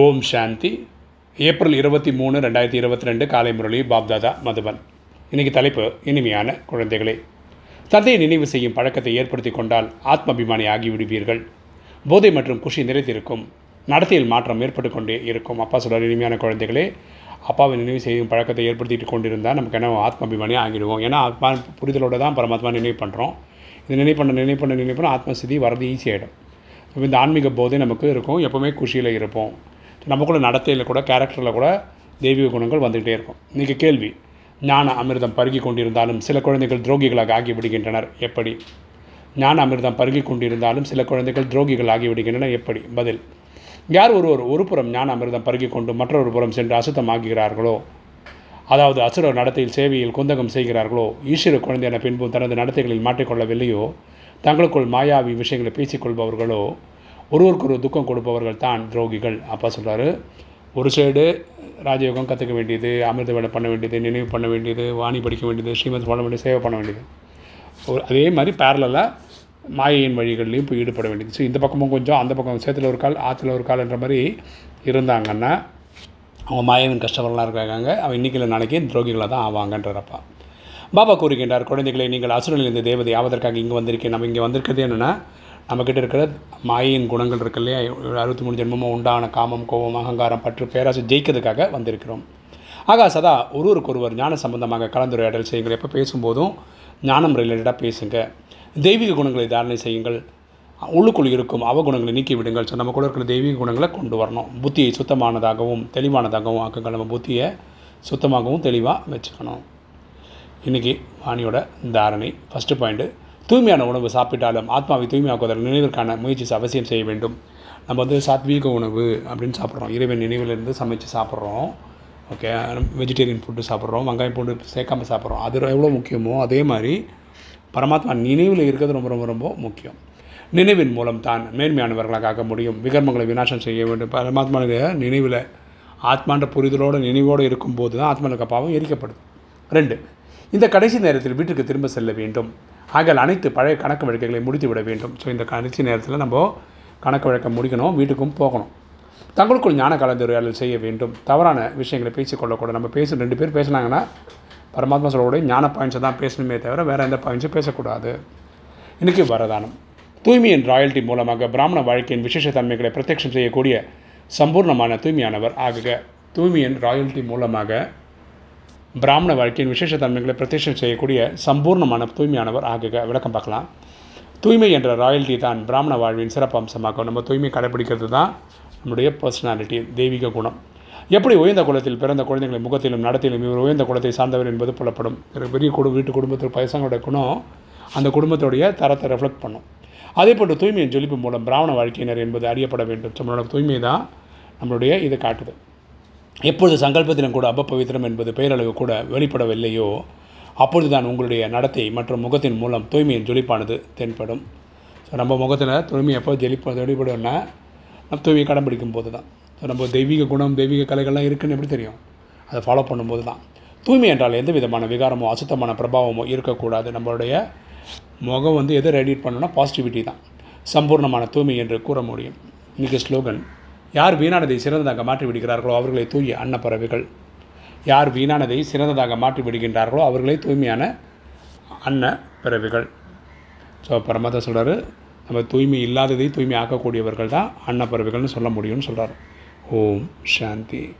ஓம் சாந்தி. April இருபத்தி மூணு ரெண்டாயிரத்தி இருபத்தி ரெண்டு காலை முரளி பாப்தாதா மதுபன். இன்னைக்கு தலைப்பு இனிமையான குழந்தைகளே. தந்தையை நினைவு செய்யும் பழக்கத்தை ஏற்படுத்தி கொண்டால் ஆத்மாபிமானி ஆகிவிடுவீர்கள். போதை மற்றும் குஷி நிறைத்திருக்கும் நடத்தையில் மாற்றம் ஏற்பட்டு கொண்டே இருக்கும். அப்பா சொல்கிறார் இனிமையான குழந்தைகளே அப்பாவை நினைவு செய்யும் பழக்கத்தை ஏற்படுத்திட்டு கொண்டிருந்தால் நமக்கு என்ன ஆத்மாபிமானி ஆகிடுவோம். ஏன்னா ஆத்மா புரிதலோடு தான் பரமாத்மா நினைவு பண்ணுறோம் இது நினைவு பண்ண நினைவு பண்ண நினைவு பண்ண ஆத்மஸ்திதி வரது ஈஸியாகிடும் இந்த ஆன்மீக போதை நமக்கு இருக்கும். எப்போவுமே குஷியில் இருப்போம். நமக்குள்ள நடத்தையில் கூட கேரக்டரில் கூட தெய்வீக குணங்கள் வந்துகிட்டே இருக்கும். இன்றைக்கி கேள்வி ஞான அமிர்தம் பருகி கொண்டிருந்தாலும் சில குழந்தைகள் துரோகிகளாக ஆகிவிடுகின்றனர் எப்படி? ஞான அமிர்தம் பருகி கொண்டிருந்தாலும் சில குழந்தைகள் துரோகிகள் ஆகிவிடுகின்றனர் எப்படி? பதில் யார் ஒருவர் ஒரு புறம் ஞான அமிர்தம் பருகி கொண்டு மற்றொரு புறம் சென்று அசுத்தம் ஆகிறார்களோ அதாவது அசுர நடத்தையில் சேவையில் குந்தகம் செய்கிறார்களோ? ஈஸ்வர குழந்தையான பின்பு தனது நடத்தைகளில் மாற்றிக்கொள்ளவில்லையோ தங்களுக்குள் மாயாவி விஷயங்களை பேசிக்கொள்பவர்களோ ஒருவருக்கு ஒரு துக்கம் கொடுப்பவர்கள் தான் துரோகிகள். அப்பா சொல்கிறாரு ஒரு சைடு ராஜயோகம் கற்றுக்க வேண்டியது அமிர்த வேலை பண்ண வேண்டியது நினைவு பண்ண வேண்டியது வாணி படிக்க வேண்டியது ஸ்ரீமத் பண்ண வேண்டியது சேவை பண்ண வேண்டியது. ஒரு அதே மாதிரி பேரலாக மாயையின் வழிகள்லையும் போய் ஈடுபட வேண்டியது. ஸோ இந்த பக்கமும் கொஞ்சம் அந்த பக்கம் சேத்துல ஒரு கால் ஆற்றுல ஒரு கால்ன்ற மாதிரி இருந்தாங்கன்னா அவங்க மாயவின் கஷ்டப்படலாம் இருக்காங்க அவன் இன்றைக்கில் நாளைக்கு துரோகிகளாக தான் ஆவாங்கன்றப்பா பாபா கூறுகின்றார் குழந்தைகளை நீங்கள் அசுரனில் இருந்த தேவதை ஆவதற்காக இங்கே வந்திருக்கேன். நம்ம இங்கே வந்திருக்கிறது என்னென்னா நம்மக்கிட்ட இருக்கிற மாயின் குணங்கள் இருக்கு இல்லையா? அறுபத்தி மூணு ஜென்மமும் உண்டான காமம் கோபம் அகங்காரம் பற்று பேராசை ஜெயிக்கிறதுக்காக வந்திருக்கிறோம். ஆகா சதா ஒருவருக்கொருவர் ஞான சம்பந்தமாக கலந்துரையாடல் செய்யுங்கள். எப்போ பேசும்போதும் ஞானம் ரிலேட்டடாக பேசுங்க. தெய்வீக குணங்களை தாரணை செய்யுங்கள். உள்ளுக்குள் இருக்கும் அவகுணங்களை நீக்கி விடுங்கள். ஸோ நம்ம கூட இருக்கிற தெய்வீக குணங்களை கொண்டு வரணும். புத்தியை சுத்தமானதாகவும் தெளிவானதாகவும் ஆக்குங்கள். நம்ம புத்தியை சுத்தமாகவும் தெளிவாக வச்சுக்கணும். இன்றைக்கி வாணியோட தாரணை ஃபஸ்ட்டு பாயிண்ட்டு தூய்மையான உணவு சாப்பிட்டாலும் ஆத்மாவை தூய்மையாக்குவதற்கு நினைவிற்கான முயற்சி அவசியம் செய்ய வேண்டும். நம்ம வந்து சாத்வீக உணவு அப்படின்னு சாப்பிட்றோம். இறைவன் நினைவிலிருந்து சமைச்சு சாப்பிட்றோம். ஓகே வெஜிடேரியன் ஃபுட்டு சாப்பிட்றோம். வெங்காயம் பூண்டு சேர்க்காம சாப்பிட்றோம். அது எவ்வளோ முக்கியமோ அதே மாதிரி பரமாத்மா நினைவில் இருக்கிறது ரொம்ப ரொம்ப ரொம்ப முக்கியம். நினைவின் மூலம் தான் மேன்மையானவர்களாக காக்க முடியும். விகர்மங்களை விநாசம் செய்ய வேண்டும். பரமாத்மாவுடைய நினைவில் ஆத்மான்ற புரிதலோடு நினைவோடு இருக்கும்போது தான் ஆத்மாவுக்கு பாவம் எரிக்கப்படுது. ரெண்டு இந்த கடைசி நேரத்தில் வீட்டுக்கு திரும்ப செல்ல வேண்டும். ஆகல் அனைத்து பழைய கணக்கு வழக்குகளை முடித்து விட வேண்டும். ஸோ இந்த கடைசி நேரத்தில் நம்ம கணக்கு வழக்கம் முடிக்கணும் வீட்டுக்கும் போகணும். தங்களுக்குள் ஞான கலந்துரையாடல் செய்ய வேண்டும். தவறான விஷயங்களை பேசிக்கொள்ளக்கூடாது நம்ம பேசி ரெண்டு பேர் பேசினாங்கன்னா பரமாத்மா சொல்லக்கூடிய ஞான பாயிண்ட்ஸை தான் பேசணுமே தவிர வேறு எந்த பாயிண்ட்ஸும் பேசக்கூடாது. இன்றைக்கி வரதானம். தூய்மையின் ராயல்ட்டி மூலமாக பிராமண வாழ்க்கையின் விசேஷ தன்மைகளை பிரத்யட்சம் செய்யக்கூடிய சம்பூர்ணமான தூய்மையானவர் ஆகுக. தூய்மையின் ராயல்ட்டி மூலமாக பிராமண வாழ்க்கையின் விசேஷ தன்மைகளை பிரத்யட்சம் செய்யக்கூடிய சம்பூர்ணமான தூய்மையானவர் ஆகுக. விளக்கம் பார்க்கலாம். தூய்மை என்ற ராயல்டி தான் பிராமண வாழ்வின் சிறப்பு அம்சமாகும். நம்ம தூய்மை கடைபிடிக்கிறது தான் நம்முடைய பர்சனாலிட்டி தெய்வீக குணம். எப்படி உயர்ந்த குலத்தில் பிறந்த குழந்தைகளை முகத்திலும் நடத்திலும் இவர் உயர்ந்த குலத்தை சார்ந்தவர் என்பது புலப்படும். பெரிய குடு வீட்டு குடும்பத்தில் பைசங்களோட குணம் அந்த குடும்பத்துடைய தரத்தை ரெஃப்ளெக்ட் பண்ணும். அதே போன்று தூய்மையின் ஜொலிப்பு மூலம் பிராமண வாழ்க்கையினர் என்பது அறியப்பட வேண்டும். நம்மளோட தூய்மை தான் நம்மளுடைய இதை காட்டுது. எப்பொழுது சங்கல்பத்திலும் கூட அபப்பவித்திரம் என்பது பெயரளவு கூட வெளிப்படவில்லையோ அப்பொழுதுதான் உங்களுடைய நடத்தை மற்றும் முகத்தின் மூலம் தூய்மையின் ஜொலிப்பானது தென்படும். ஸோ நம்ம முகத்தில் தூய்மை எப்போ ஜெலிப்ப வெளிப்படும்னா நம்ம தூய்மையை கடம்பிடிக்கும் போது தான் ஸோ நம்ம தெய்வீக குணம் தெய்வீக கலைகள்லாம் இருக்குன்னு எப்படி தெரியும்? அதை ஃபாலோ பண்ணும்போது தான் தூய்மை என்றால் எந்த விதமான விகாரமோ அசுத்தமான பிரபாவமோ இருக்கக்கூடாது. நம்மளுடைய முகம் வந்து எதை ரெடிட் பண்ணணும்னா பாசிட்டிவிட்டி தான். சம்பூர்ணமான தூய்மை என்று கூற முடியும். இன்றைக்கி ஸ்லோகன் யார் வீணானதை சிறந்ததாக மாற்றி விடுகிறார்களோ அவர்களை தூய அன்னப்பறவைகள். யார் வீணானதை சிறந்ததாக மாற்றி விடுகின்றார்களோ அவர்களே தூய்மையான அன்ன பிறவிகள் ஸோ பரமாதா சொல்கிறார் நம்ம தூய்மை இல்லாததை தூய்மை ஆக்கக்கூடியவர்கள் தான் அன்னப்பறவைகள்னு சொல்ல முடியும்னு சொல்கிறார் ஓம் சாந்தி.